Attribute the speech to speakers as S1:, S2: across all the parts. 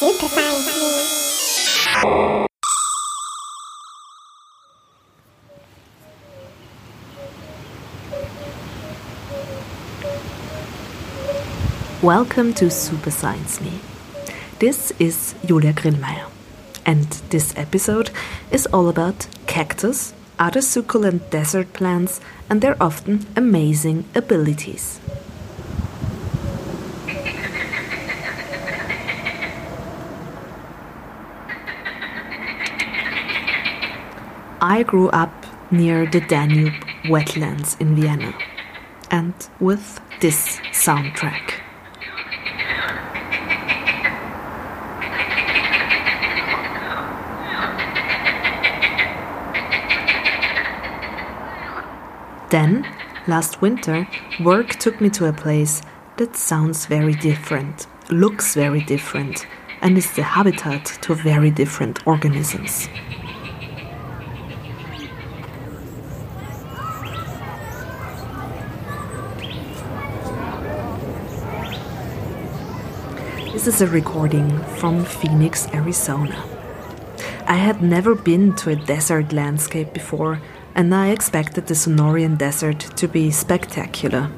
S1: Me.
S2: Welcome to Super Science Me. This is Julia Grillmeier, and this episode is all about cactus, other succulent desert plants, and their often amazing abilities. I grew up near the Danube wetlands in Vienna, and with this soundtrack. Then, last winter, work took me to a place that sounds very different, looks very different, and is the habitat to very different organisms. This is a recording from Phoenix, Arizona. I had never been to a desert landscape before, and I expected the Sonoran Desert to be spectacular,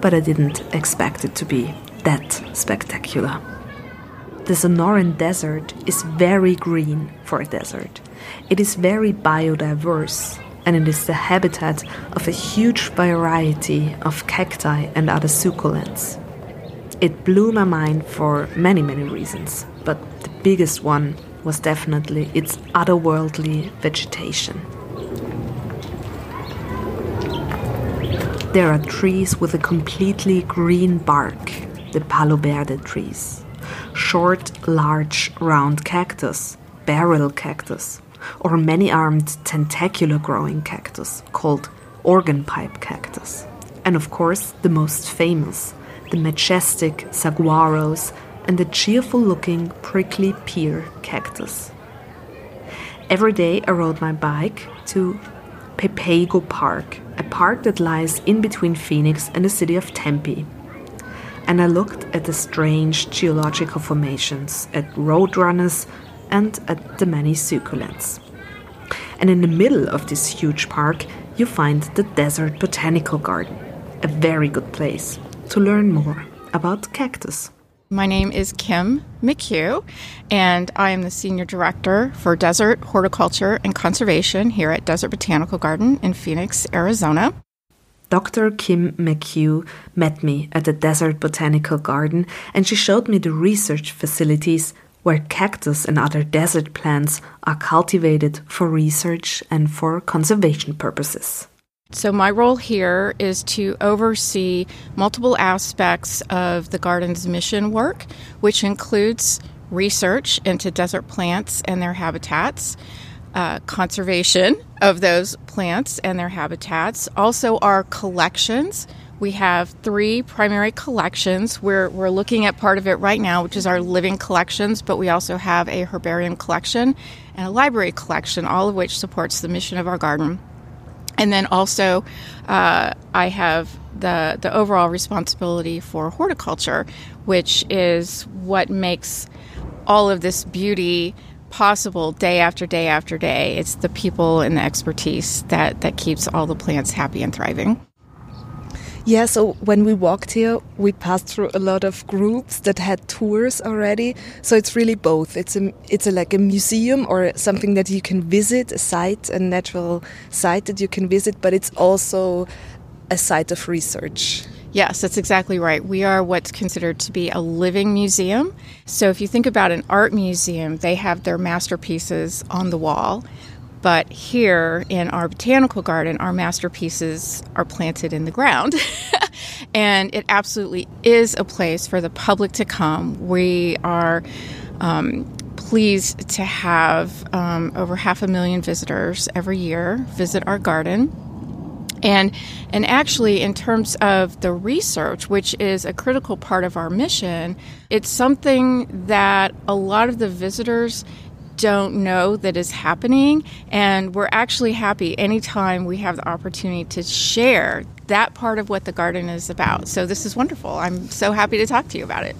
S2: but I didn't expect it to be that spectacular. The Sonoran Desert is very green for a desert. It is very biodiverse, and it is the habitat of a huge variety of cacti and other succulents. It blew my mind for many, many reasons, but the biggest one was definitely its otherworldly vegetation. There are trees with a completely green bark, the Palo Verde trees. Short, large, round cactus, barrel cactus, or many armed tentacular growing cactus called organ pipe cactus. And of course, the most famous, the majestic saguaros and the cheerful looking prickly pear cactus. Every day I rode my bike to Papago Park, a park that lies in between Phoenix and the city of Tempe. And I looked at the strange geological formations, at roadrunners, and at the many succulents. And in the middle of this huge park, you find the Desert Botanical Garden, a very good place to learn more about cactus.
S3: My name is Kim McCue, and I am the Senior Director for Desert Horticulture and Conservation here at Desert Botanical Garden in Phoenix, Arizona.
S2: Dr. Kim McCue met me at the Desert Botanical Garden and she showed me the research facilities where cactus and other desert plants are cultivated for research and for conservation purposes.
S3: So, my role here is to oversee multiple aspects of the garden's mission work, which includes research into desert plants and their habitats, uh, conservation of those plants and their habitats, also our collections. We have three primary collections. We're, we're looking at part of it right now, which is our living collections, but we also have a herbarium collection and a library collection, all of which supports the mission of our garden. And then also, uh, I have the the overall responsibility for horticulture, which is what makes all of this beauty possible day after day after day. It's the people and the expertise that that keeps all the plants happy and thriving.
S4: Yeah, so when we walked here, we passed through a lot of groups that had tours already. So it's really both. It's a, it's a, like a museum or something that you can visit, a site, a natural site that you can visit, but it's also a site of research.
S3: Yes, that's exactly right. We are what's considered to be a living museum. So if you think about an art museum, they have their masterpieces on the wall. But here in our botanical garden, our masterpieces are planted in the ground. and it absolutely is a place for the public to come. We are um, pleased to have um, over half a million visitors every year visit our garden. And and actually in terms of the research, which is a critical part of our mission, it's something that a lot of the visitors don't know that is happening. And we're actually happy anytime we have the opportunity to share that part of what the garden is about. So this is wonderful. I'm so happy to talk to you about it.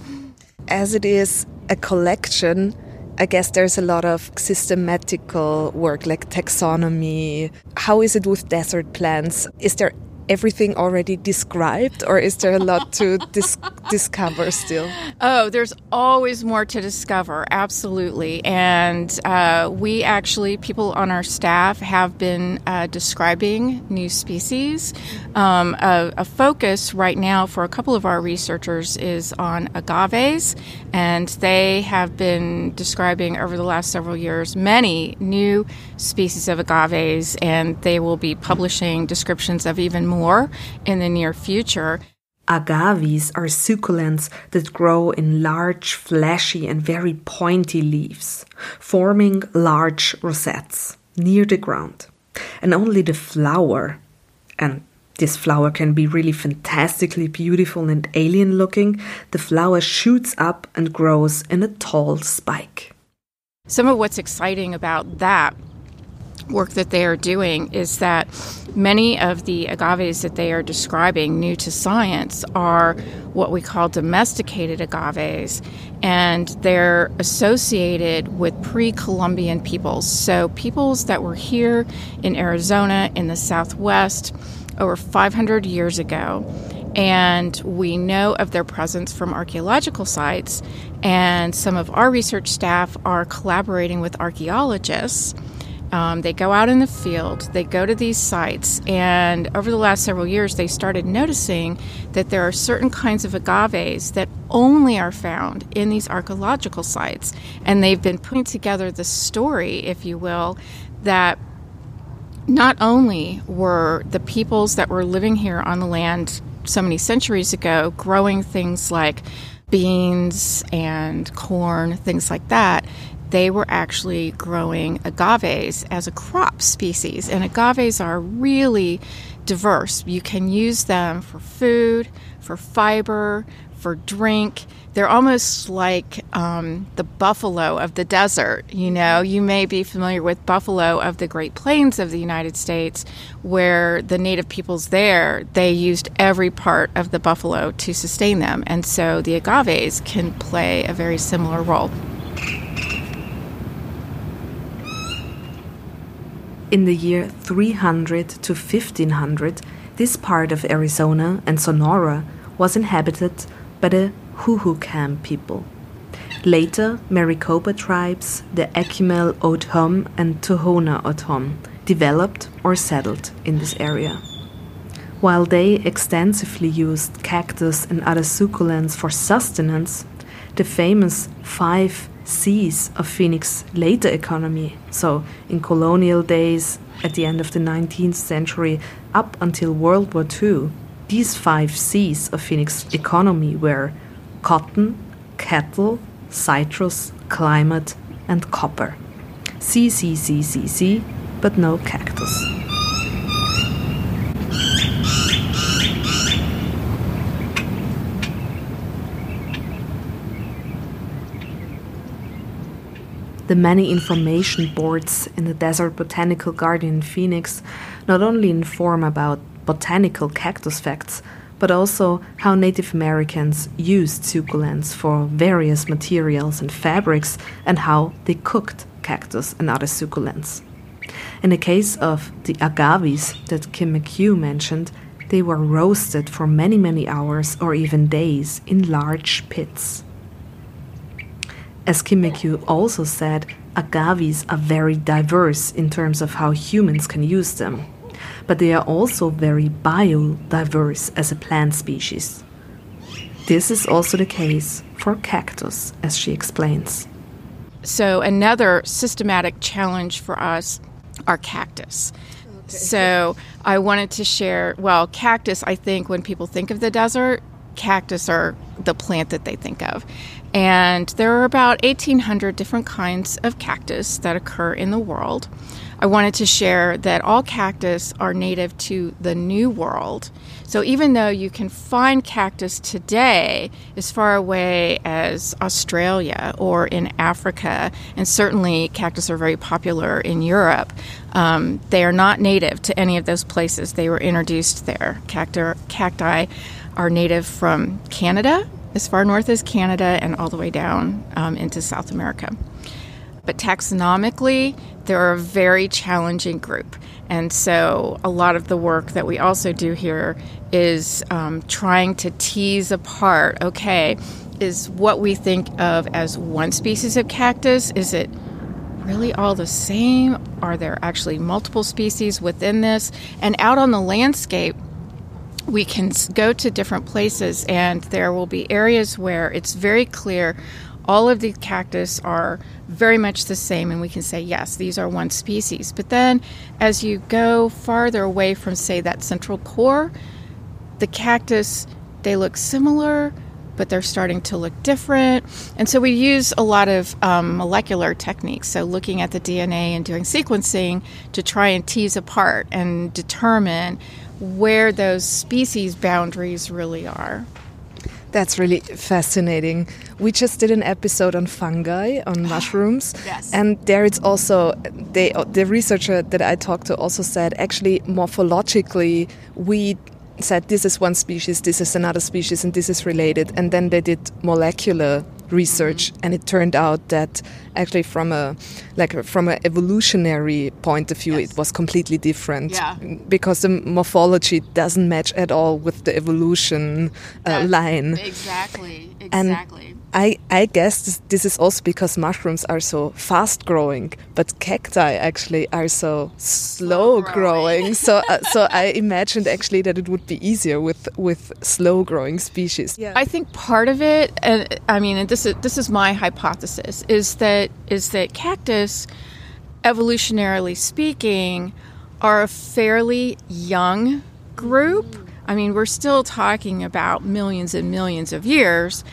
S4: As it is a collection, I guess there's a lot of systematical work like taxonomy. How is it with desert plants? Is there everything already described, or is there a lot to dis- discover still?
S3: Oh, there's always more to discover, absolutely. And uh, we actually, people on our staff, have been uh, describing new species. Um, a, a, focus right now for a couple of our researchers is on agaves, and they have been describing over the last several years many new species of agaves, and they will be publishing descriptions of even more more in the near future.
S2: Agaves are succulents that grow in large, fleshy, and very pointy leaves, forming large rosettes near the ground. And only the flower, and this flower can be really fantastically beautiful and alien looking, the flower shoots up and grows in a tall spike.
S3: Some of what's exciting about that work that they are doing is that many of the agaves that they are describing, new to science, are what we call domesticated agaves, and they're associated with pre Columbian peoples. So, peoples that were here in Arizona in the Southwest over 500 years ago. And we know of their presence from archaeological sites, and some of our research staff are collaborating with archaeologists um, they go out in the field, they go to these sites, and over the last several years, they started noticing that there are certain kinds of agaves that only are found in these archaeological sites. And they've been putting together the story, if you will, that not only were the peoples that were living here on the land so many centuries ago growing things like beans and corn, things like that, they were actually growing agaves as a crop species. And agaves are really diverse. You can use them for food, for fiber, for drink. They're almost like um, the buffalo of the desert. You know, you may be familiar with buffalo of the Great Plains of the United States, where the native peoples there they used every part of the buffalo to sustain them, and so the agaves can play a very similar role.
S2: In the year 300 to 1500, this part of Arizona and Sonora was inhabited by the Hohokam people. Later, Maricopa tribes, the Akimel O'odham and Tohono O'odham, developed or settled in this area. While they extensively used cactus and other succulents for sustenance, the famous five C's of Phoenix later economy. So, in colonial days, at the end of the 19th century, up until World War II, these five C's of Phoenix economy were cotton, cattle, citrus, climate, and copper. C, C, C, C, C, but no cactus. The many information boards in the Desert Botanical Garden in Phoenix not only inform about botanical cactus facts, but also how Native Americans used succulents for various materials and fabrics and how they cooked cactus and other succulents. In the case of the agaves that Kim McCue mentioned, they were roasted for many, many hours or even days in large pits. As Kim McCue also said, agaves are very diverse in terms of how humans can use them, but they are also very biodiverse as a plant species. This is also the case for cactus, as she explains.
S3: So, another systematic challenge for us are cactus. Okay. So, I wanted to share well, cactus, I think when people think of the desert, cactus are the plant that they think of. And there are about 1,800 different kinds of cactus that occur in the world. I wanted to share that all cactus are native to the New World. So even though you can find cactus today as far away as Australia or in Africa, and certainly cactus are very popular in Europe, um, they are not native to any of those places. They were introduced there. Cacti, cacti are native from Canada as far north as Canada and all the way down um, into South America. But taxonomically, they're a very challenging group. And so, a lot of the work that we also do here is um, trying to tease apart okay, is what we think of as one species of cactus, is it really all the same? Are there actually multiple species within this? And out on the landscape, we can go to different places, and there will be areas where it's very clear all of the cactus are very much the same, and we can say, yes, these are one species. But then as you go farther away from, say, that central core, the cactus, they look similar, but they're starting to look different. And so we use a lot of um, molecular techniques, so looking at the DNA and doing sequencing to try and tease apart and determine where those species boundaries really are.
S4: That's really fascinating. We just did an episode on fungi, on mushrooms,
S3: yes.
S4: and there it's also they the researcher that I talked to also said actually morphologically we said this is one species, this is another species, and this is related, and then they did molecular research and it turned out that actually from a like from an evolutionary point of view
S3: yes.
S4: it was completely different
S3: yeah.
S4: because the morphology doesn't match at all with the evolution uh, line
S3: exactly
S4: exactly and I, I guess this, this, is also because mushrooms are so fast growing, but cacti actually are so slow, slow growing. growing. so uh, so I imagined actually that it would be easier with with slow growing species.
S3: Yeah. I think part of it, and I mean, and this is this is my hypothesis, is that is that cactus, evolutionarily speaking, are a fairly young group. I mean, we're still talking about millions and millions of years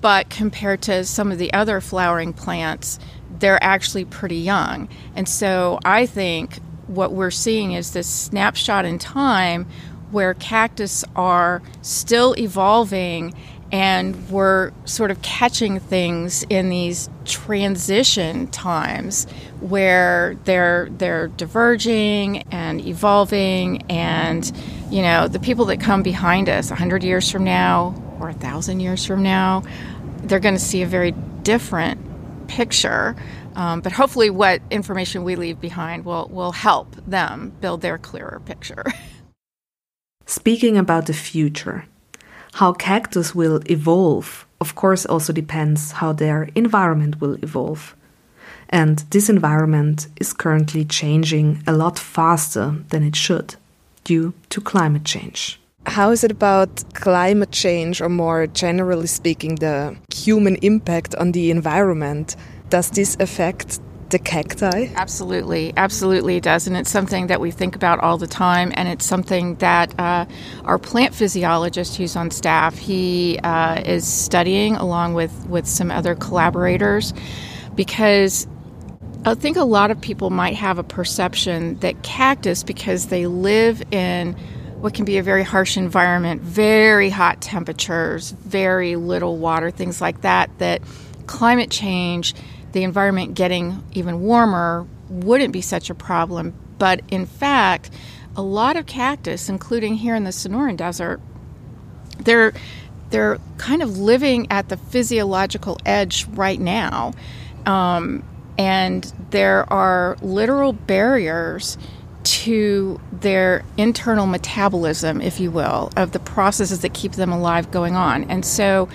S3: but compared to some of the other flowering plants, they're actually pretty young. And so I think what we're seeing is this snapshot in time where cactus are still evolving and we're sort of catching things in these transition times where they're they're diverging and evolving and you know the people that come behind us 100 years from now or a thousand years from now, they're going to see a very different picture. Um, but hopefully, what information we leave behind will, will help them build their clearer picture.
S2: Speaking about the future, how cactus will evolve, of course, also depends how their environment will evolve. And this environment is currently changing a lot faster than it should due to climate change.
S4: How is it about climate change, or more generally speaking, the human impact on the environment? Does this affect the cacti?
S3: Absolutely, absolutely it does. And it's something that we think about all the time. And it's something that uh, our plant physiologist who's on staff, he uh, is studying along with, with some other collaborators because I think a lot of people might have a perception that cactus, because they live in what can be a very harsh environment, very hot temperatures, very little water, things like that, that climate change, the environment getting even warmer, wouldn't be such a problem. But in fact, a lot of cactus, including here in the Sonoran Desert, they're they're kind of living at the physiological edge right now, um, and there are literal barriers to their internal metabolism, if you will, of the processes that keep them alive going on. And so,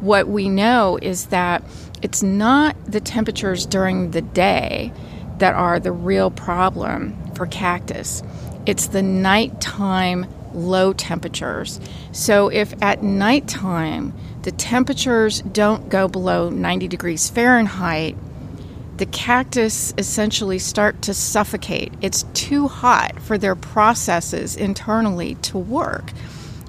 S3: what we know is that it's not the temperatures during the day that are the real problem for cactus, it's the nighttime low temperatures. So, if at nighttime the temperatures don't go below 90 degrees Fahrenheit, the cactus essentially start to suffocate. It's too hot for their processes internally to work.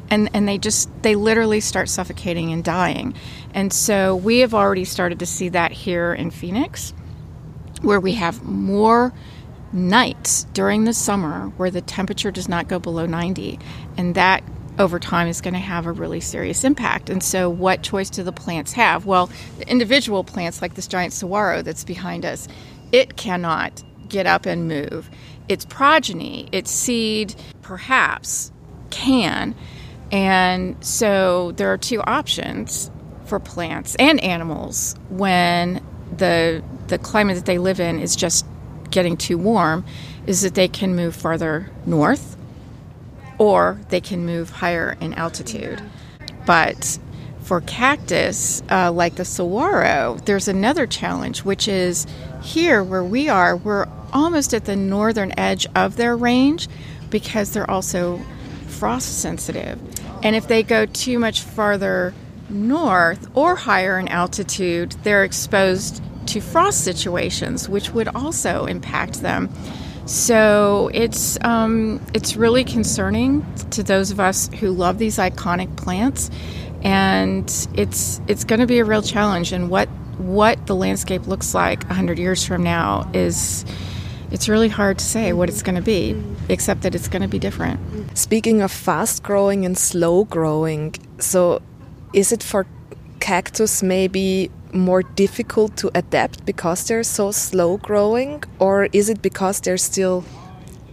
S3: And, and they just they literally start suffocating and dying and so we have already started to see that here in phoenix where we have more nights during the summer where the temperature does not go below 90 and that over time is going to have a really serious impact. And so, what choice do the plants have? Well, the individual plants, like this giant saguaro that's behind us, it cannot get up and move. Its progeny, its seed, perhaps can. And so, there are two options. for plants and animals when the the climate that they live in is just getting too warm is that they can move farther north or they can move higher in altitude. But for cactus, uh, like the saguaro, there's another challenge, which is here where we are, we're almost at the northern edge of their range because they're also frost sensitive. And if they go too much farther north or higher in altitude, they're exposed to frost situations, which would also impact them. So it's um, it's really concerning to those of us who love these iconic plants, and it's it's going to be a real challenge. And what what the landscape looks like hundred years from now is it's really hard to say what it's going to be, except that it's going to be different.
S4: Speaking of fast growing and slow growing, so is it for cactus maybe more difficult to adapt because they're so slow growing, or is it because they're still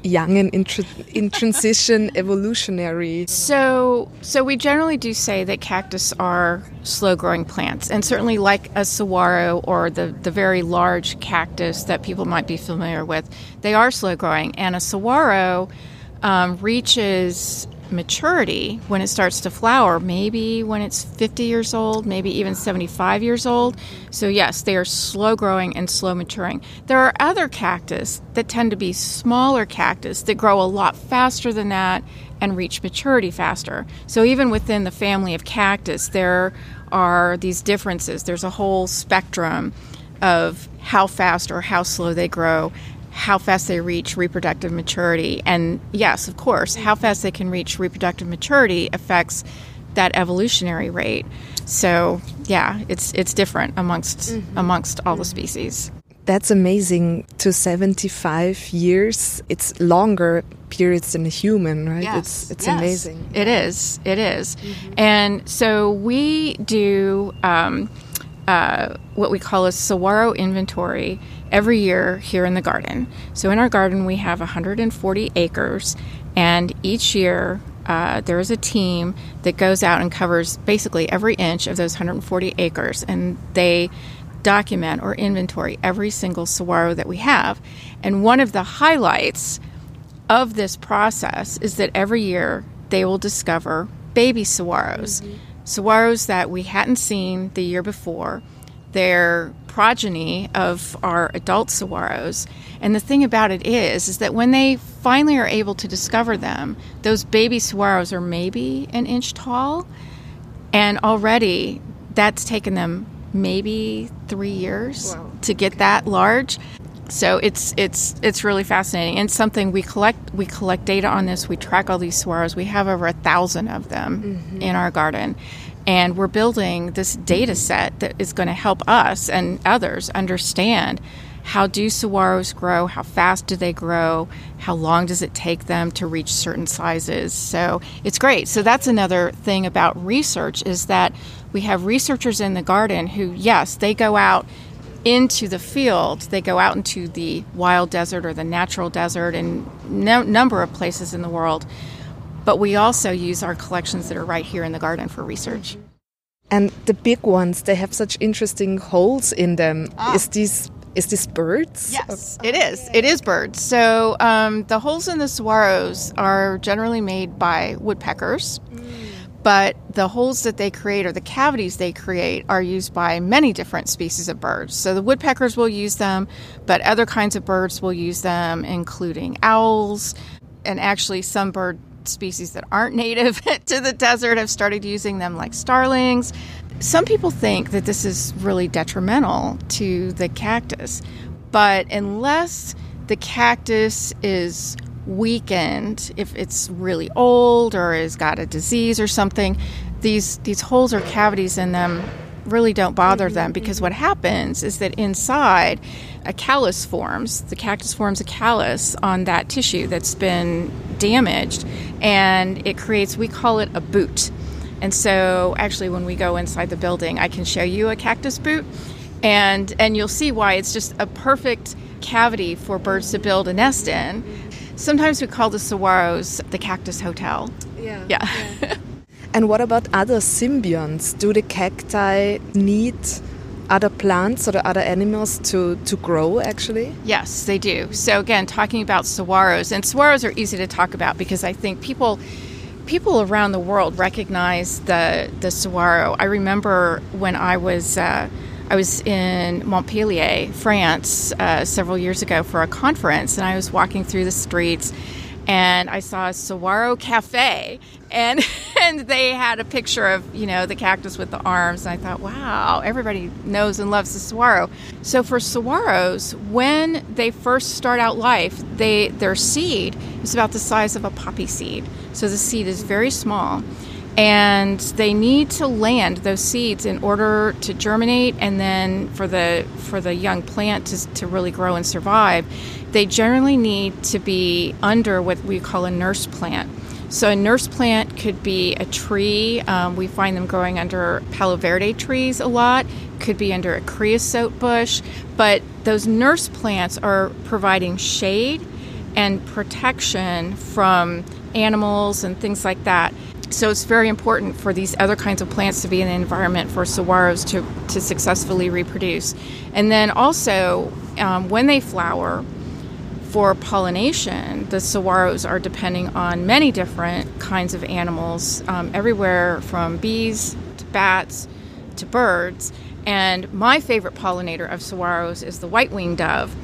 S4: young and in, tr in transition evolutionary?
S3: So so we generally do say that cactus are slow growing plants and certainly like a saguaro or the the very large cactus that people might be familiar with they are slow growing and a saguaro um, reaches maturity when it starts to flower, maybe when it's 50 years old, maybe even 75 years old. So, yes, they are slow growing and slow maturing. There are other cactus that tend to be smaller cactus that grow a lot faster than that and reach maturity faster. So, even within the family of cactus, there are these differences. There's a whole spectrum of how fast or how slow they grow how fast they reach reproductive maturity. And yes, of course, how fast they can reach reproductive maturity affects that evolutionary rate. So yeah, it's it's different amongst mm-hmm. amongst all the species.
S4: That's amazing. To seventy five years, it's longer periods than a human, right?
S3: Yes.
S4: It's it's
S3: yes.
S4: amazing.
S3: It is. It is. Mm-hmm. And so we do. Um, uh, what we call a saguaro inventory every year here in the garden. So, in our garden, we have 140 acres, and each year uh, there is a team that goes out and covers basically every inch of those 140 acres, and they document or inventory every single saguaro that we have. And one of the highlights of this process is that every year they will discover baby saguaros. Mm-hmm. Saguaros that we hadn't seen the year before. They're progeny of our adult saguaros. And the thing about it is, is that when they finally are able to discover them, those baby saguaros are maybe an inch tall, and already that's taken them maybe three years wow. to get that large. So it's it's it's really fascinating and something we collect we collect data on this. We track all these saguaros. We have over a thousand of them mm-hmm. in our garden, and we're building this data set that is going to help us and others understand how do saguaros grow, how fast do they grow, how long does it take them to reach certain sizes. So it's great. So that's another thing about research is that we have researchers in the garden who, yes, they go out into the field. They go out into the wild desert or the natural desert and no number of places in the world but we also use our collections that are right here in the garden for research.
S4: And the big ones, they have such interesting holes in them. Ah. Is this is this birds?
S3: Yes, it is. It is birds. So um, the holes in the saguaros are generally made by woodpeckers, mm. but the holes that they create or the cavities they create are used by many different species of birds. So the woodpeckers will use them, but other kinds of birds will use them, including owls, and actually some bird species that aren't native to the desert have started using them, like starlings. Some people think that this is really detrimental to the cactus, but unless the cactus is weakened, if it's really old or has got a disease or something, these these holes or cavities in them really don't bother mm-hmm, them because mm-hmm. what happens is that inside a callus forms. The cactus forms a callus on that tissue that's been damaged, and it creates, we call it a boot. And so, actually, when we go inside the building, I can show you a cactus boot, and and you'll see why it's just a perfect cavity for birds to build a nest in. Sometimes we call the saguaros the cactus hotel.
S4: Yeah.
S3: Yeah.
S4: yeah. And what about other symbionts? Do the cacti need other plants or the other animals to, to grow actually?
S3: Yes, they do. So again, talking about saguaros, and saguaros are easy to talk about because I think people people around the world recognize the the saguaro. I remember when I was uh, I was in Montpellier, France, uh, several years ago for a conference, and I was walking through the streets and I saw a saguaro cafe, and and they had a picture of you know the cactus with the arms, and I thought, wow, everybody knows and loves the saguaro. So for saguaros, when they first start out life, they their seed is about the size of a poppy seed, so the seed is very small. And they need to land those seeds in order to germinate, and then for the for the young plant to, to really grow and survive they generally need to be under what we call a nurse plant. So, a nurse plant could be a tree. Um, we find them growing under Palo Verde trees a lot, could be under a creosote bush. But those nurse plants are providing shade and protection from animals and things like that. So, it's very important for these other kinds of plants to be in the environment for saguaros to, to successfully reproduce. And then also, um, when they flower, for pollination, the saguaros are depending on many different kinds of animals, um, everywhere from bees to bats to birds. And my favorite pollinator of saguaros is the white winged dove.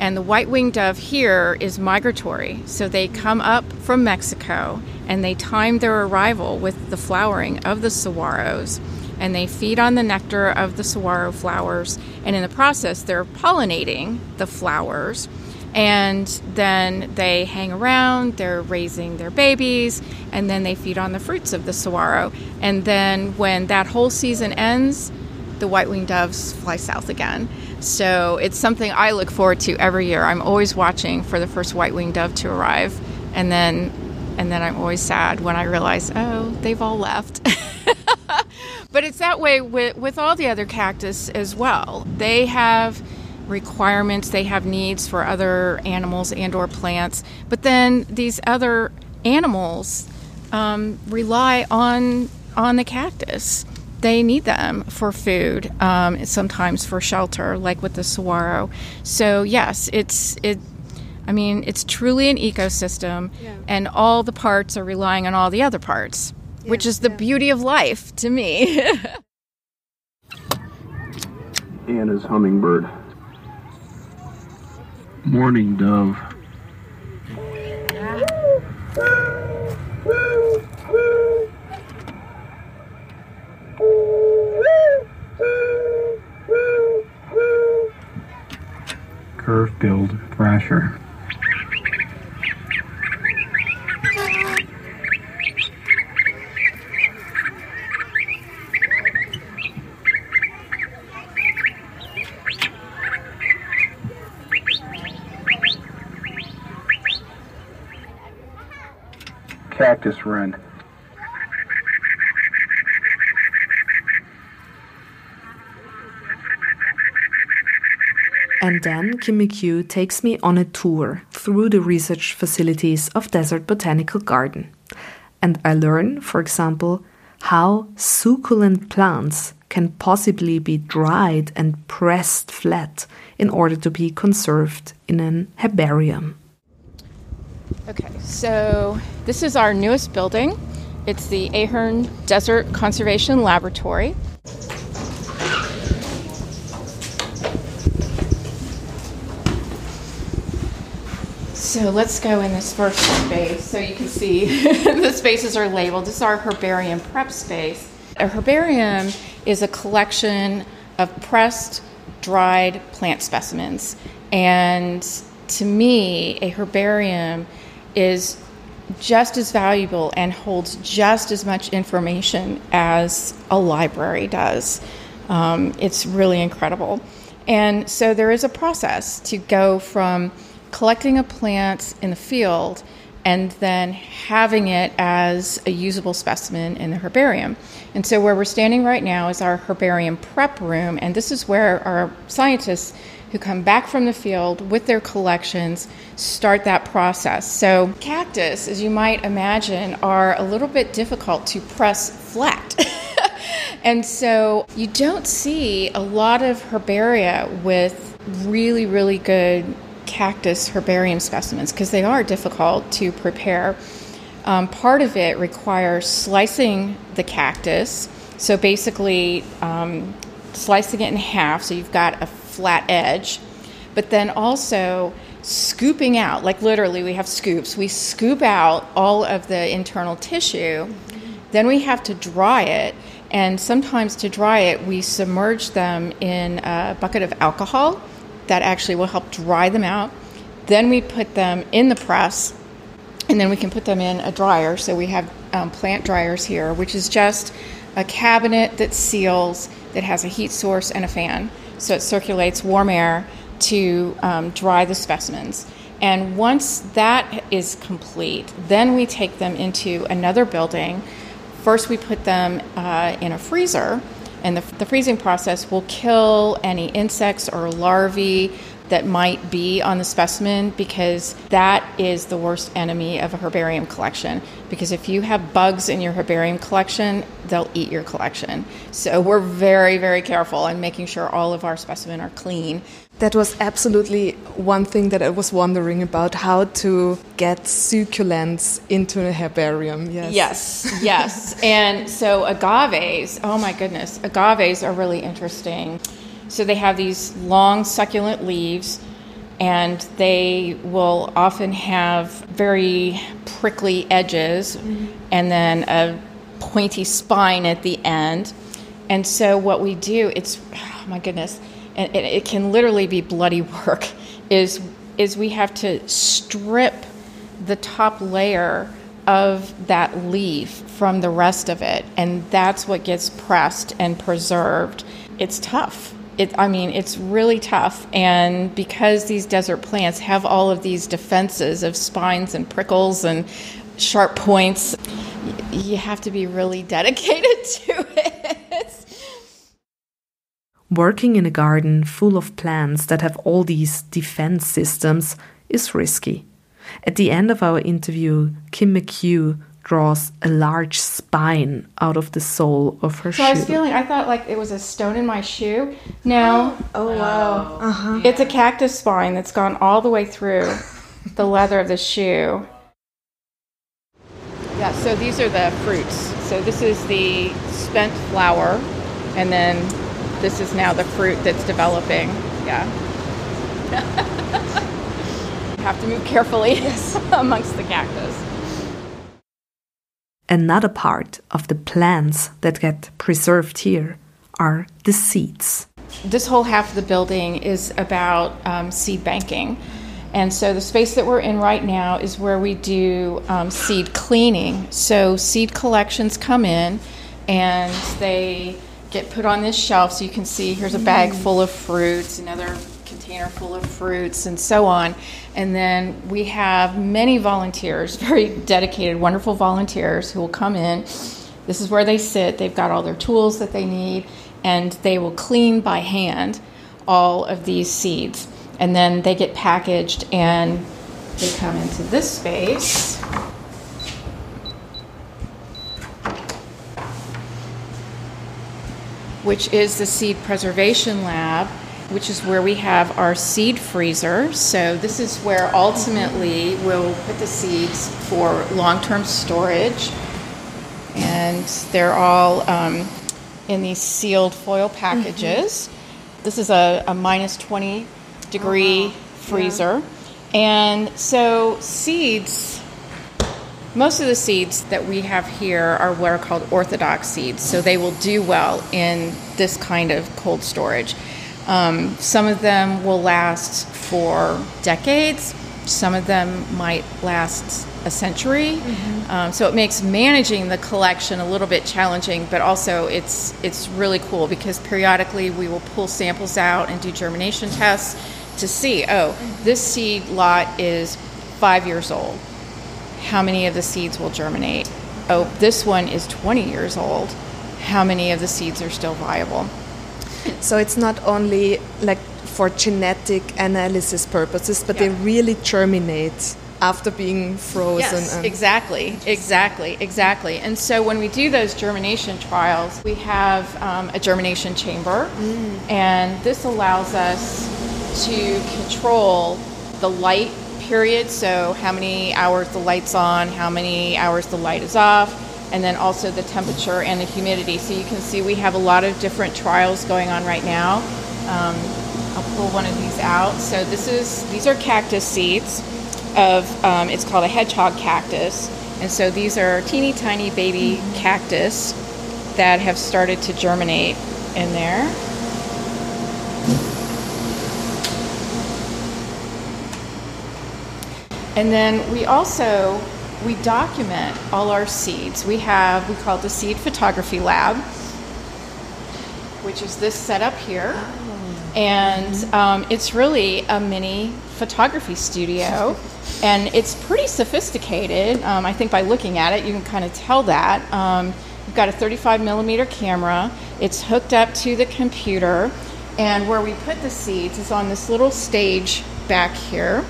S3: And the white winged dove here is migratory. So they come up from Mexico and they time their arrival with the flowering of the saguaros. And they feed on the nectar of the saguaro flowers. And in the process, they're pollinating the flowers and then they hang around, they're raising their babies, and then they feed on the fruits of the saguaro. And then when that whole season ends, the white winged doves fly south again. So it's something I look forward to every year. I'm always watching for the first white winged dove to arrive, and then and then I'm always sad when I realize, oh, they've all left. but it's that way with, with all the other cactus as well. They have requirements they have needs for other animals and or plants. But then these other animals um, rely on on the cactus. They need them for food um, sometimes for shelter like with the saguaro. So yes it's it i mean it's truly an ecosystem yeah. and all the parts are relying on all the other parts yeah, which is the yeah. beauty of life to me.
S5: Anna's hummingbird
S6: Mourning dove. Curve-billed thrasher.
S5: Cactus Wren.
S2: And then Kim McCue takes me on a tour through the research facilities of Desert Botanical Garden. And I learn, for example, how succulent plants can possibly be dried and pressed flat in order to be conserved in an herbarium.
S3: Okay, so this is our newest building. It's the Ahern Desert Conservation Laboratory. So let's go in this first space so you can see the spaces are labeled. This is our herbarium prep space. A herbarium is a collection of pressed, dried plant specimens. And to me, a herbarium is just as valuable and holds just as much information as a library does. Um, it's really incredible. And so there is a process to go from collecting a plant in the field and then having it as a usable specimen in the herbarium. And so, where we're standing right now is our herbarium prep room, and this is where our scientists who come back from the field with their collections start that process. So, cactus, as you might imagine, are a little bit difficult to press flat. and so, you don't see a lot of herbaria with really, really good cactus herbarium specimens because they are difficult to prepare. Um, part of it requires slicing the cactus, so basically um, slicing it in half so you've got a flat edge, but then also scooping out, like literally, we have scoops. We scoop out all of the internal tissue, then we have to dry it. And sometimes to dry it, we submerge them in a bucket of alcohol that actually will help dry them out. Then we put them in the press, and then we can put them in a dryer. So we have um, plant dryers here, which is just a cabinet that seals, that has a heat source and a fan. So it circulates warm air to um, dry the specimens. And once that is complete, then we take them into another building. First, we put them uh, in a freezer and the, the freezing process will kill any insects or larvae that might be on the specimen because that is the worst enemy of a herbarium collection. Because if you have bugs in your herbarium collection, they'll eat your collection. So we're very, very careful in making sure all of our specimens are clean.
S4: That was absolutely one thing that I was wondering about how to get succulents into a herbarium. Yes.
S3: Yes, yes. and so agaves, oh my goodness, agaves are really interesting. So they have these long succulent leaves and they will often have very prickly edges mm-hmm. and then a pointy spine at the end. And so what we do, it's oh my goodness, and it, it can literally be bloody work, is is we have to strip the top layer of that leaf from the rest of it, and that's what gets pressed and preserved. It's tough. It, I mean, it's really tough, and because these desert plants have all of these defenses of spines and prickles and sharp points, you have to be really dedicated to it.
S2: Working in a garden full of plants that have all these defense systems is risky. At the end of our interview, Kim McCue draws a large spine out of the sole of her
S3: so
S2: shoe. So
S3: I was feeling, I thought like it was a stone in my shoe. No.
S4: oh, wow.
S3: Uh-huh. It's a cactus spine that's gone all the way through the leather of the shoe. Yeah, so these are the fruits. So this is the spent flower, and then this is now the fruit that's developing. Yeah. You have to move carefully yes. amongst the cactus.
S2: Another part of the plants that get preserved here are the seeds.
S3: This whole half of the building is about um, seed banking. And so the space that we're in right now is where we do um, seed cleaning. So seed collections come in and they get put on this shelf so you can see here's a bag full of fruits, another container full of fruits, and so on. And then we have many volunteers, very dedicated, wonderful volunteers who will come in. This is where they sit, they've got all their tools that they need, and they will clean by hand all of these seeds. And then they get packaged and they come into this space. which is the Seed Preservation Lab, which is where we have our seed freezer. So, this is where ultimately we'll put the seeds for long term storage. And they're all um, in these sealed foil packages. Mm-hmm. This is a, a, minus 20 degree oh, wow. freezer. Yeah. And so, seeds most of the seeds that we have here are what are called orthodox seeds, so they will do well in this kind of cold storage. Um, some of them will last for decades, some of them might last a century. Mm-hmm. Um, so it makes managing the collection a little bit challenging, but also it's it's really cool because periodically we will pull samples out and do germination tests to see, oh, this seed lot is five years old how many of the seeds will germinate. Oh, this one is 20 years old. How many of the seeds are still viable?
S4: So it's not only like for genetic analysis purposes, but they really germinate after being frozen.
S3: Yes, exactly, exactly, exactly. And so when we do those germination trials, we have um, a germination chamber, and this allows us to control the light period. So how many hours the light's on, how many hours the light is off, and then also the temperature and the humidity. So you can see we have a lot of different trials going on right now. Um, I'll pull one of these out. So this is these are cactus seeds of um, it's called a hedgehog cactus, and so these are teeny tiny baby cactus that have started to germinate in there. And then we also we document all our seeds. We have we call it the seed photography lab, which is this setup here, and um, it's really a mini photography studio, and it's pretty sophisticated. Um, I think by looking at it, you can kind of tell that. Um, we've got a 35 millimeter camera. It's hooked up to the computer, and where we put the seeds is on this little stage back here.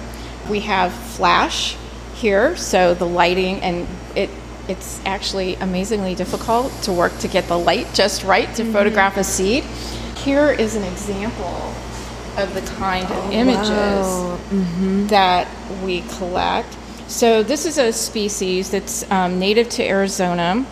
S3: We have flash here, so the lighting and it it's actually amazingly difficult to work to get the light just right to photograph a seed. Here is an example of the kind of images
S4: wow.
S3: that we collect. So this is a species that's um, native to Arizona.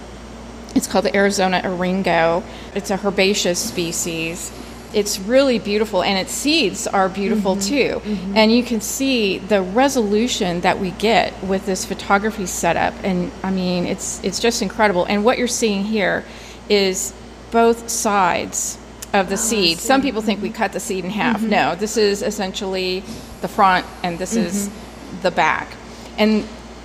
S3: It's called the Arizona eryngo. It's a herbaceous species. It's really beautiful, and its seeds are beautiful mm-hmm. too. Mm-hmm. And you can see the resolution that we get with this photography setup. And I mean, it's it's just incredible. And what you're seeing here is both sides of the ah, seed. Some people think we mm-hmm. cut the seed in half. No, this is essentially the front, and this is the back. And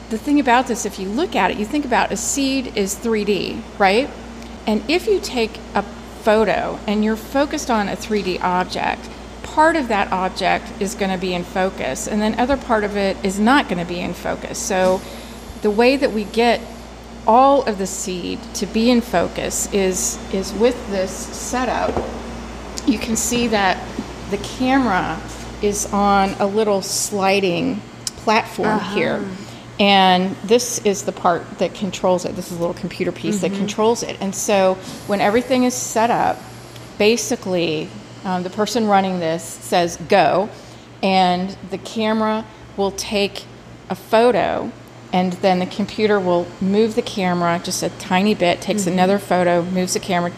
S3: the thing about this, if you look at it, you think about a seed is 3D, right? And if you take a photo and you're focused on a 3D object, part of that object is going to be in focus, and then other part of it is not going to be in focus. So the way that we get all of the seed to be in focus is is with this setup. You can see that the camera is on a little sliding platform uh-huh. here. And this is the part that controls it. This is a little computer piece that controls it. And so when everything is set up, basically um, the person running this says go, and the camera will take a photo, and then the computer will move the camera just a tiny bit, takes another photo, moves the camera,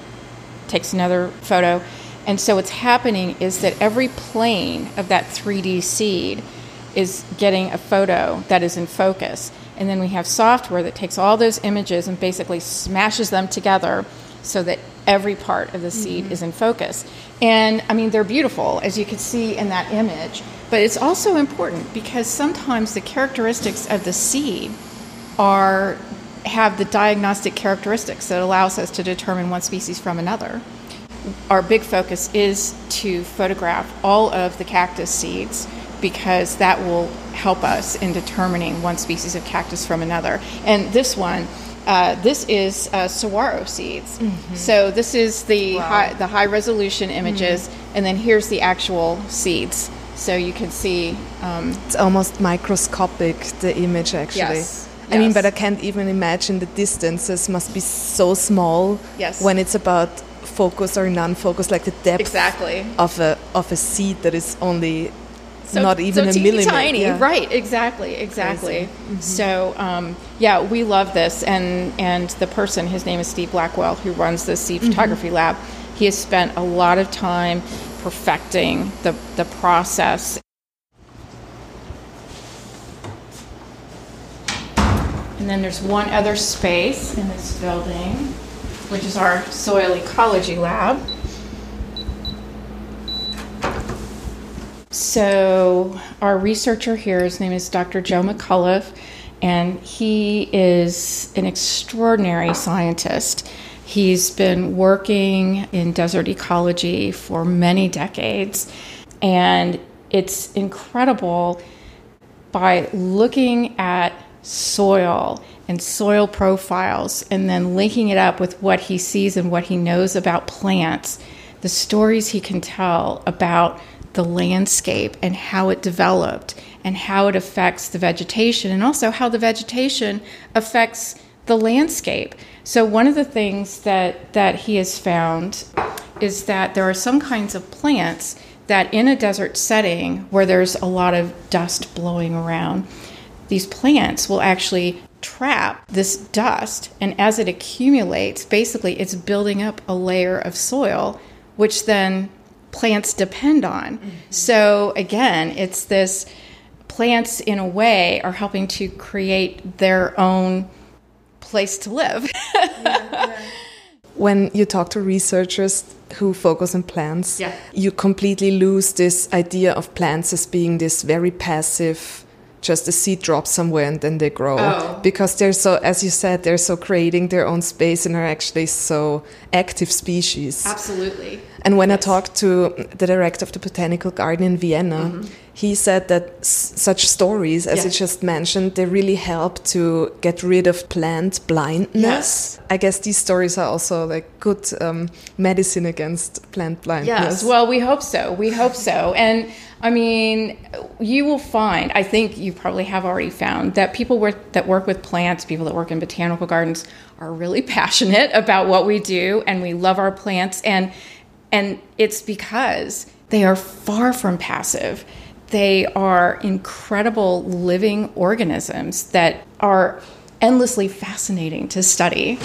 S3: takes another photo. And so what's happening is that every plane of that 3D seed is getting a photo that is in focus. And then we have software that takes all those images and basically smashes them together so that every part of the seed mm-hmm. is in focus. And I mean, they're beautiful, as you can see in that image. But it's also important because sometimes the characteristics of the seed are have the diagnostic characteristics that allows us to determine one species from another. Our big focus is to photograph all of the cactus seeds because that will help us in determining one species of cactus from another. And this one, uh, this is uh, saguaro seeds. So this is the high, the high resolution images, and then here's the actual seeds. So you can see. Um,
S4: It's almost microscopic, the image actually.
S3: Yes,
S4: I mean, but I can't even imagine the distances must be so small
S3: Yes.
S4: when it's about focus or non-focus, like the depth
S3: Exactly.
S4: of a of a seed that is only
S3: so,
S4: not even
S3: so
S4: a millimeter.
S3: tiny,
S4: Yeah.
S3: right? Exactly, exactly. So, um, yeah, we love this, and and the person, his name is Steve Blackwell, who runs the seed photography lab. He has spent a lot of time perfecting the the process. And then there's one other space in this building, which is our soil ecology lab. So, our researcher here, his name is Dr. Joe McAuliffe, and he is an extraordinary scientist. He's been working in desert ecology for many decades, and it's incredible by looking at soil and soil profiles and then linking it up with what he sees and what he knows about plants, the stories he can tell about the landscape and how it developed and how it affects the vegetation and also how the vegetation affects the landscape. So one of the things that that he has found is that there are some kinds of plants that in a desert setting where there's a lot of dust blowing around, these plants will actually trap this dust and as it accumulates, basically it's building up a layer of soil which then plants depend on. Mm-hmm. So again, it's this plants in a way are helping to create their own place to live. yeah, yeah.
S4: When you talk to researchers who focus on plants, yeah. you completely lose this idea of plants as being this very passive just a seed drops somewhere and then they grow oh. because they're so as you said they're so creating their own space and are actually so active species
S3: absolutely
S4: and when yes. i talked to the director of the botanical garden in vienna mm -hmm. he said that such stories as yes. you just mentioned they really help to get rid of plant blindness yes. i guess these stories are also like good um, medicine against plant blindness
S3: yes well we hope so we hope so and I mean, you will find, I think you probably have already found, that people work, that work with plants, people that work in botanical gardens, are really passionate about what we do and we love our plants. And, and it's because they are far from passive. They are incredible living organisms that are endlessly fascinating to study.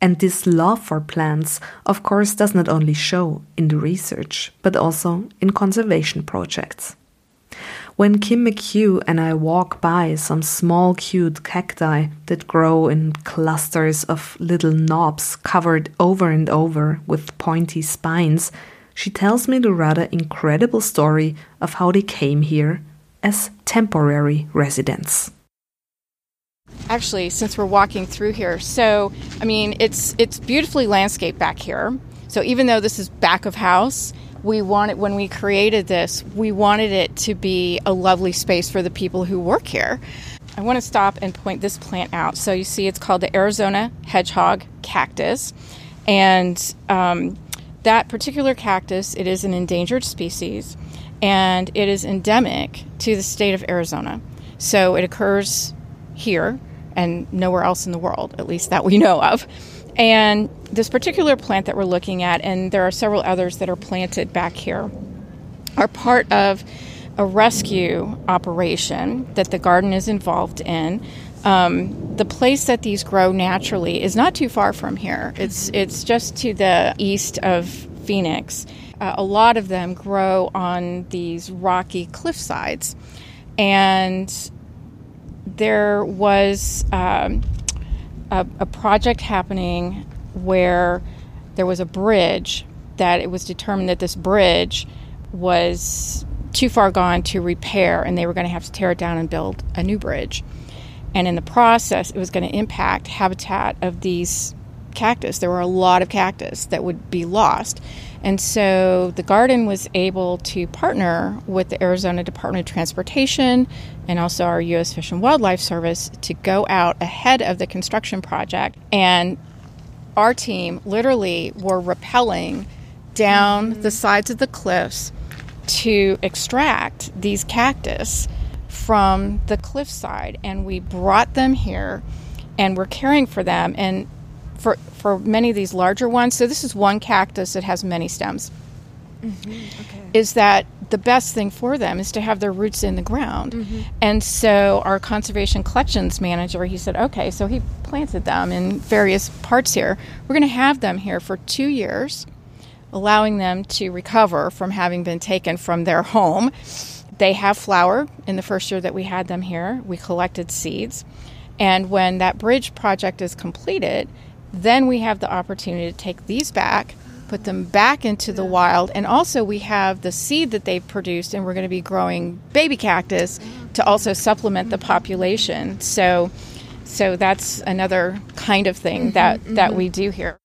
S2: And this love for plants, of course, does not only show in the research, but also in conservation projects. When Kim McCue and I walk by some small cute cacti that grow in clusters of little knobs covered over and over with pointy spines, she tells me the rather incredible story of how they came here as temporary residents
S3: actually since we're walking through here. So, I mean, it's it's beautifully landscaped back here. So even though this is back of house, we wanted when we created this, we wanted it to be a lovely space for the people who work here. I want to stop and point this plant out. So you see, it's called the Arizona hedgehog cactus, and um, that particular cactus, it is an endangered species, and it is endemic to the state of Arizona. So it occurs here and nowhere else in the world, at least that we know of. And this particular plant that we're looking at, and there are several others that are planted back here, are part of a rescue operation that the garden is involved in. Um, the place that these grow naturally is not too far from here. It's it's just to the east of Phoenix. Uh, a lot of them grow on these rocky cliff sides, and there was um, a, a project happening where there was a bridge that it was determined that this bridge was too far gone to repair and they were going to have to tear it down and build a new bridge. And in the process, it was going to impact habitat of these cactus. There were a lot of cactus that would be lost. And so the garden was able to partner with the Arizona Department of Transportation and also our U.S. Fish and Wildlife Service to go out ahead of the construction project. And our team literally were rappelling down mm-hmm. the sides of the cliffs to extract these cactus from the cliffside. And we brought them here and we're caring for them. And for, for many of these larger ones, so this is one cactus that has many stems, mm-hmm. okay. is that the best thing for them is to have their roots in the ground. Mm-hmm. And so our conservation collections manager, he said, okay, so he planted them in various parts here. We're going to have them here for two years, allowing them to recover from having been taken from their home. They have flower in the first year that we had them here. We collected seeds. And when that bridge project is completed, then we have the opportunity to take these back, put them back into the wild, and also we have the seed that they've produced, and we're going to be growing baby cactus to also supplement the population. So, so that's another kind of thing mm-hmm, that mm-hmm. that we do here.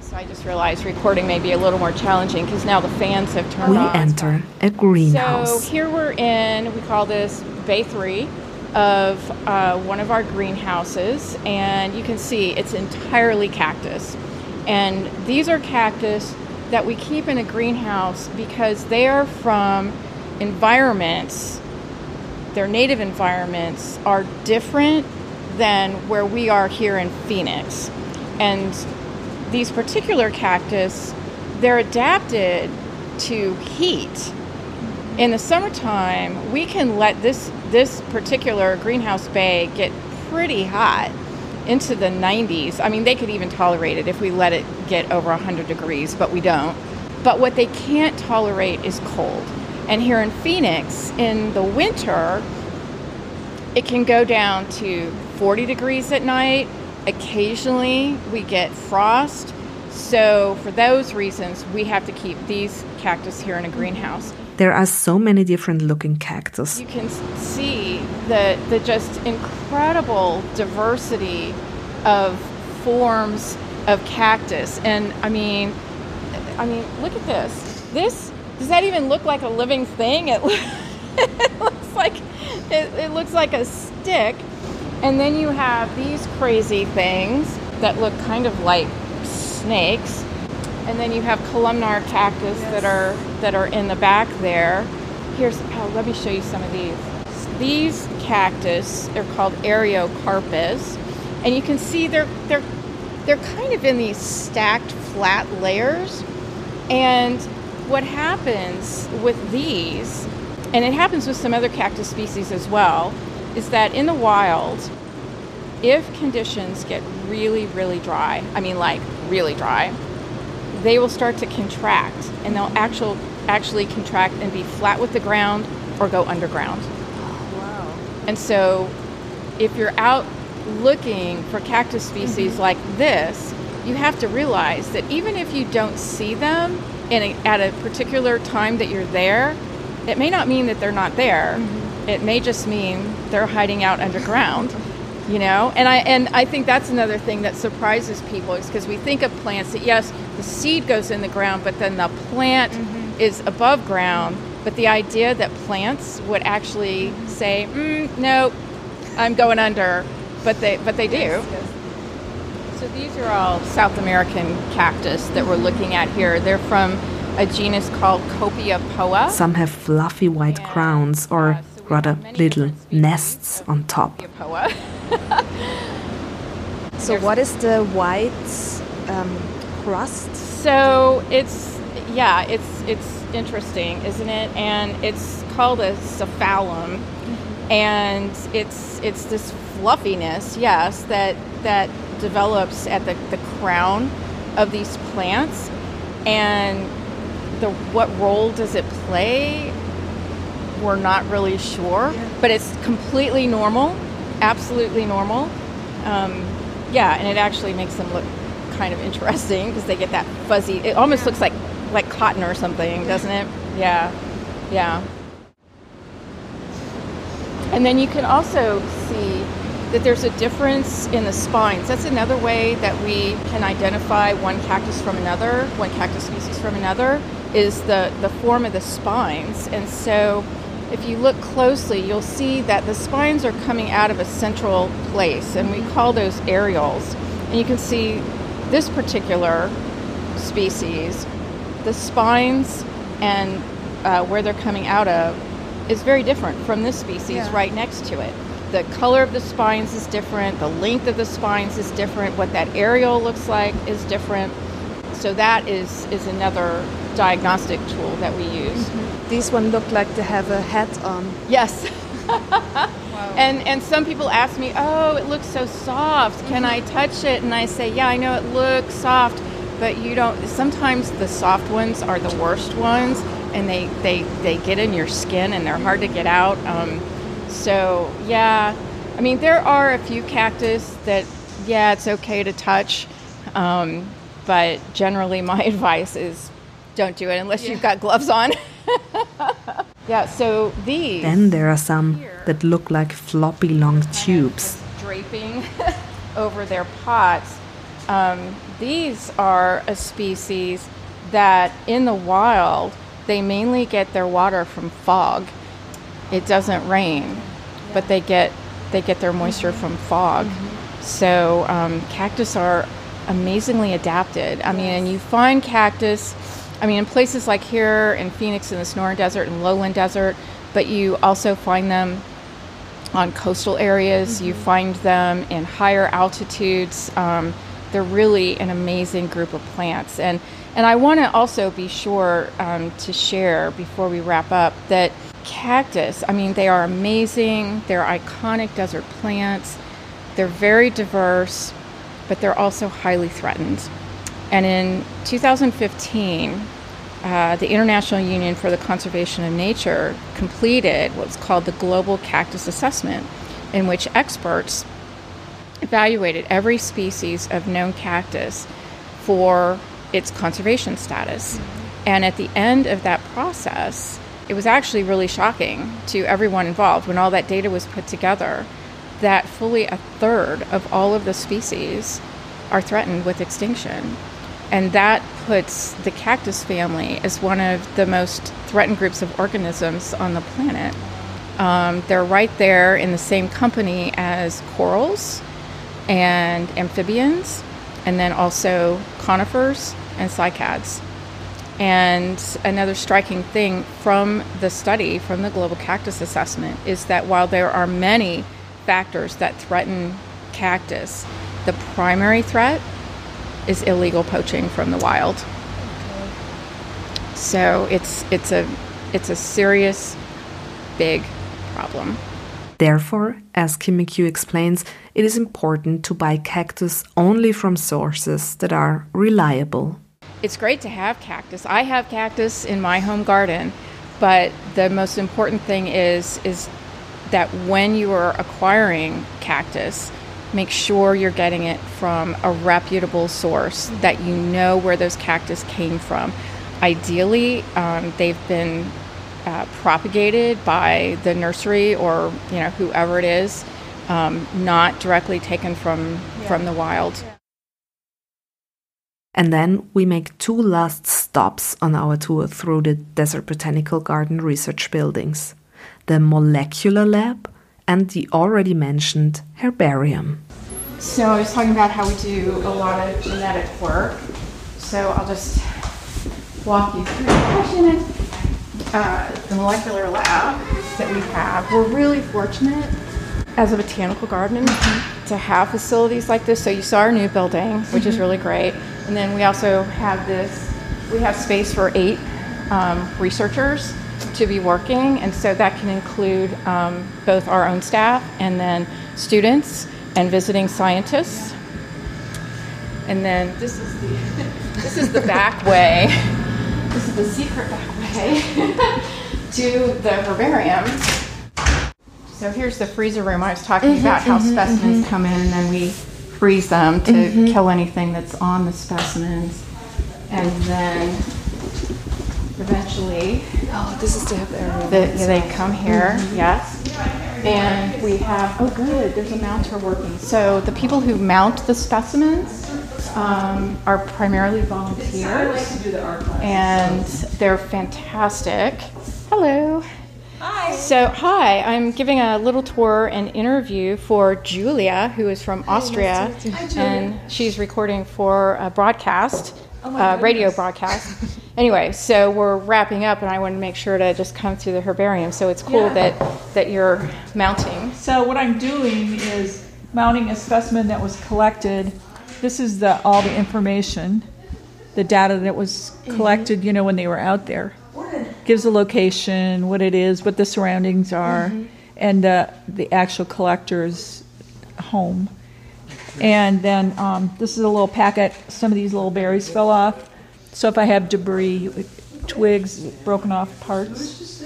S3: So I just realized recording may be a little more challenging because now the fans have turned
S2: we
S3: on.
S2: We enter a greenhouse.
S3: So here we're in. We call this Bay Three of uh, one of our greenhouses, and you can see it's entirely cactus. And these are cactus that we keep in a greenhouse because they are from environments, their native environments are different than where we are here in Phoenix. And these particular cactus, they're adapted to heat. In the summertime, we can let this this particular greenhouse bay get pretty hot into the 90s. I mean, they could even tolerate it if we let it get over 100 degrees, but we don't. But what they can't tolerate is cold. And here in Phoenix, in the winter, it can go down to 40 degrees at night. Occasionally, we get frost. So, for those reasons, we have to keep these cactus here in a greenhouse.
S2: There are so many different looking cactus.
S3: You can see the, the just incredible diversity of forms of cactus. And I mean, I mean, look at this. This does that even look like a living thing? It, it looks like it, it looks like a stick. And then you have these crazy things that look kind of like snakes. And then you have columnar cactus yes. that are that are in the back there. Here's oh, let me show you some of these. These cactus are called Ariocarpus, and you can see they're they're they're kind of in these stacked flat layers. And what happens with these, and it happens with some other cactus species as well, is that in the wild, if conditions get really, really dry, I mean like really dry, they will start to contract and they'll actual, actually contract and be flat with the ground or go underground.
S4: Wow.
S3: And so if you're out looking for cactus species mm-hmm. like this, you have to realize that even if you don't see them in a, at a particular time that you're there, it may not mean that they're not there. Mm-hmm. It may just mean they're hiding out underground. You know, and I and I think that's another thing that surprises people is because we think of plants that yes, the seed goes in the ground, but then the plant mm-hmm. is above ground. But the idea that plants would actually say, mm, "No, I'm going under," but they but they do. Yes, yes. So these are all South American cactus that we're looking at here. They're from a genus called Copiapoa.
S2: Some have fluffy white and, crowns or uh, so rather little nests on top.
S4: so what is the white um, crust?
S3: So it's yeah, it's it's interesting, isn't it? And it's called a cephalium, mm-hmm. and it's it's this fluffiness, yes, that that develops at the, the crown of these plants, and the what role does it play? We're not really sure, yeah. but it's completely normal, absolutely normal. Um, yeah, and it actually makes them look kind of interesting because they get that fuzzy. It almost looks like like cotton or something, doesn't it? Yeah, yeah. And then you can also see that there's a difference in the spines. That's another way that we can identify one cactus from another, one cactus species from another, is the, the form of the spines. And so if you look closely, you'll see that the spines are coming out of a central place, and we call those areoles. And you can see this particular species, the spines and uh, where they're coming out of is very different from this species yeah. right next to it. The color of the spines is different, the length of the spines is different, what that areole looks like is different. So that is, is another diagnostic tool that we use.
S4: Mm-hmm. These one looked like they have a hat on.
S3: Yes. wow. And and some people ask me, "Oh, it looks so soft. Can I touch it?" And I say, "Yeah, I know it looks soft, but you don't. Sometimes the soft ones are the worst ones, and they they they get in your skin and they're hard to get out. Um, so yeah, I mean there are a few cactus that yeah, it's okay to touch, um, but generally my advice is don't do it unless yeah. you've got gloves on. yeah, so these.
S2: Then there are some that look like floppy long tubes.
S3: Draping over their pots. Um, these are a species that in the wild they mainly get their water from fog. It doesn't rain, yeah. but they get they get their moisture from fog. So um, cactus are amazingly adapted. I mean, and you find cactus, I mean, in places like here in Phoenix in the Sonoran Desert and Lowland Desert, but you also find them on coastal areas. You find them in higher altitudes. Um, they're really an amazing group of plants, and and I want to also be sure um, to share before we wrap up that cactus. I mean, they are amazing. They're iconic desert plants. They're very diverse, but they're also highly threatened. And in 2015, uh, the International Union for the Conservation of Nature completed what's called the Global Cactus Assessment, in which experts evaluated every species of known cactus for its conservation status. And at the end of that process, it was actually really shocking to everyone involved when all that data was put together that fully a third of all of the species are threatened with extinction. And that puts the cactus family as one of the most threatened groups of organisms on the planet. Um, they're right there in the same company as corals and amphibians, and then also conifers and cycads. And another striking thing from the study, from the Global Cactus Assessment, is that while there are many factors that threaten cactus, the primary threat is illegal poaching from the wild. So it's it's a it's a serious, big problem.
S2: Therefore, as Kim McCue explains, it is important to buy cactus only from sources that are reliable.
S3: It's great to have cactus. I have cactus in my home garden, but the most important thing is is that when you are acquiring cactus, make sure you're getting it from a reputable source that you know where those cactus came from. Ideally, um, they've been uh, propagated by the nursery or you know whoever it is, um, not directly taken from yeah. from the wild.
S2: And then we make two last stops on our tour through the Desert Botanical Garden research buildings the molecular lab and the already mentioned herbarium.
S3: So, I was talking about how we do a lot of genetic work. So, I'll just walk you through uh, the molecular lab that we have. We're really fortunate as a botanical garden to have facilities like this. So, you saw our new building, which mm-hmm. is really great. And then we also have this, we have space for eight um, researchers to be working. And so that can include um, both our own staff and then students and visiting scientists. And then this is the, this is the back way. This is the secret back way to the herbarium. So here's the freezer room. I was talking mm-hmm, about how mm-hmm, specimens mm-hmm. come in and then we freeze them to mm-hmm. kill anything that's on the specimens. And then eventually.
S4: Oh, this is to have area.
S3: The, yeah, they come here, mm-hmm. yes. And we have, oh, good, there's a mounter working. So the people who mount the specimens um, are primarily volunteers. And they're fantastic. Hello.
S7: Hi.
S3: So, hi, I'm giving a little tour and interview for Julia, who is from Austria, and she's recording for a broadcast, oh uh, radio broadcast. anyway, so we're wrapping up, and I wanted to make sure to just come through the herbarium. So it's cool yeah. that that you're mounting.
S7: So what I'm doing is mounting a specimen that was collected. This is the all the information, the data that was collected. You know when they were out there gives a location, what it is, what the surroundings are, mm-hmm. and uh, the actual collector's home. And then um, this is a little packet. Some of these little berries fell off. So if I have debris, twigs, broken off parts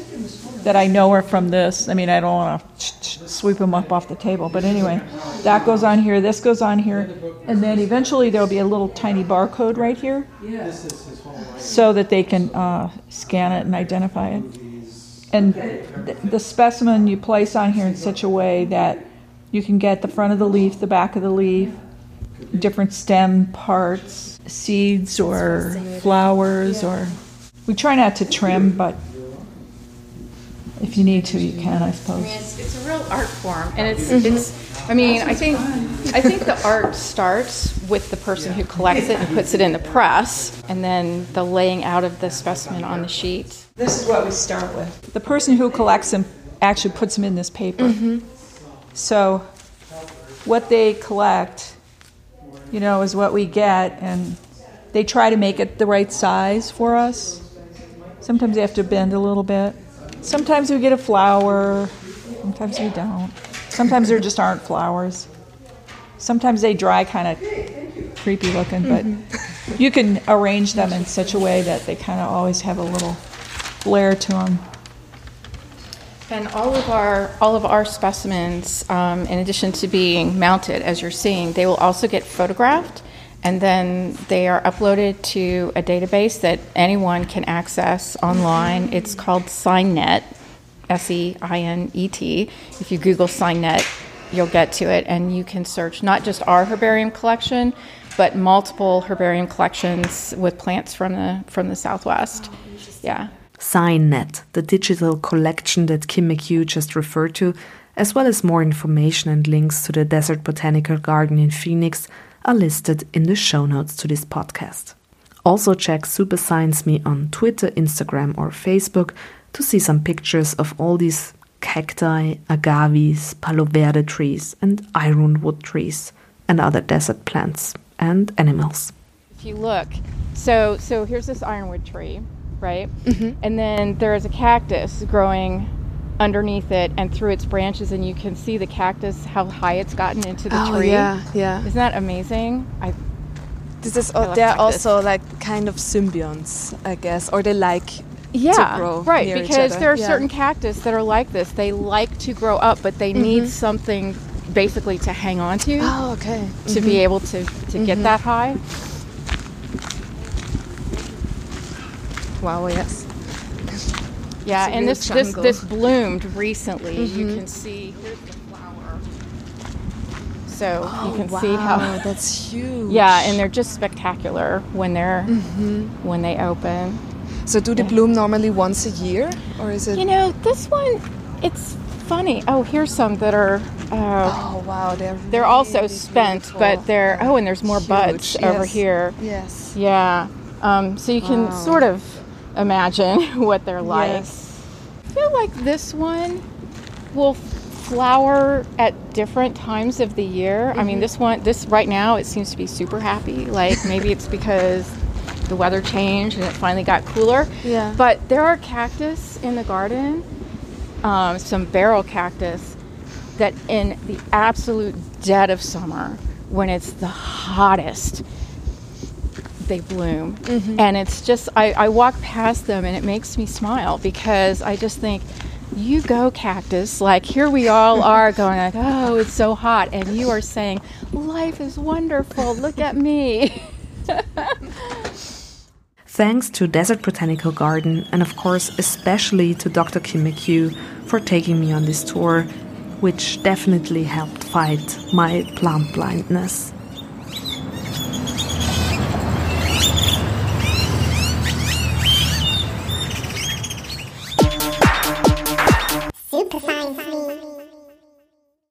S7: that I know are from this, I mean, I don't want to sweep them up off the table. But anyway, that goes on here, this goes on here, and then eventually there'll be a little tiny barcode right here so that they can uh, scan it and identify it. And th- the specimen you place on here in such a way that you can get the front of the leaf, the back of the leaf, different stem parts, seeds or flowers, or we try not to trim, but If you need to, you can, I suppose.
S3: I It's, it's a real art form, and it's it's. I mean, I think I think the art starts with the person who collects it and puts it in the press, and then the laying out of the specimen on the sheet.
S7: This is what we start with. The person who collects them actually puts them in this paper. Mm-hmm. So, what they collect, you know, is what we get, and they try to make it the right size for us. Sometimes they have to bend a little bit. Sometimes we get a flower. Sometimes we don't. Sometimes there just aren't flowers. Sometimes they dry kind of creepy looking, but mm-hmm. you can arrange them in such a way that they kind of always have a little flair to them.
S3: And all of our all of our specimens, um, in addition to being mounted, as you're seeing, they will also get photographed, and then they are uploaded to a database that anyone can access online. It's called SEINet, S E I N E T. If you Google SEINet, you'll get to it, and you can search not just our herbarium collection, but multiple herbarium collections with plants from the from the Southwest. Yeah.
S2: SEINet, the digital collection that Kim McCue just referred to, as well as more information and links to the Desert Botanical Garden in Phoenix, are listed in the show notes to this podcast. Also, check Super Science Me on Twitter, Instagram, or Facebook to see some pictures of all these cacti, agaves, palo verde trees, and ironwood trees, and other desert plants and animals.
S3: if you look, so so here's this ironwood tree, right? Mm-hmm. And then there is a cactus growing underneath it and through its branches, and you can see the cactus how high it's gotten into the
S4: Oh
S3: tree.
S4: yeah, yeah.
S3: Isn't that amazing? I
S4: This is
S3: I
S4: they're
S3: cactus.
S4: also like kind of symbionts, I guess, or they like
S3: yeah,
S4: grow
S3: right. Because there are
S4: yeah.
S3: certain cactus that are like this. They like to grow up, but they need
S4: Mm-hmm.
S3: something basically to hang on to
S4: Oh, okay.
S3: to be mm-hmm. able to to get mm-hmm. that high.
S4: Wow, yes.
S3: Yeah, and this this
S4: jungle.
S3: this bloomed recently. You
S4: Mm-hmm.
S3: can see here's the flower. So you can
S4: Oh, wow,
S3: see how
S4: that's huge.
S3: Yeah, and they're just spectacular when they're
S4: Mm-hmm.
S3: when they open.
S4: so do they bloom normally once a year, or is it?
S3: You know, this one it's funny. Oh, here's some that are uh,
S4: oh wow, they're
S3: they're also
S4: really
S3: spent,
S4: beautiful.
S3: but they're oh, and there's more buds
S4: Huge,
S3: over here.
S4: Yes.
S3: Yeah. Um, so you can
S4: Wow.
S3: sort of imagine what they're like.
S4: Yes.
S3: I feel like this one will flower at different times of the year. I
S4: Mm-hmm.
S3: mean, this one, this right now, it seems to be super happy. Like maybe it's because the weather changed and it finally got cooler.
S4: Yeah.
S3: But there are cactus in the garden, um, some barrel cactus, that in the absolute dead of summer, when it's the hottest, they bloom. Mm-hmm. And it's just, I, I walk past them and it makes me smile because I just think, you go, cactus. Like, here we all are going, like, oh, it's so hot. And you are saying, life is wonderful. Look at me.
S2: Thanks to Desert Botanical Garden and, of course, especially to Dr. Kim McCue for taking me on this tour, which definitely helped fight my plant blindness.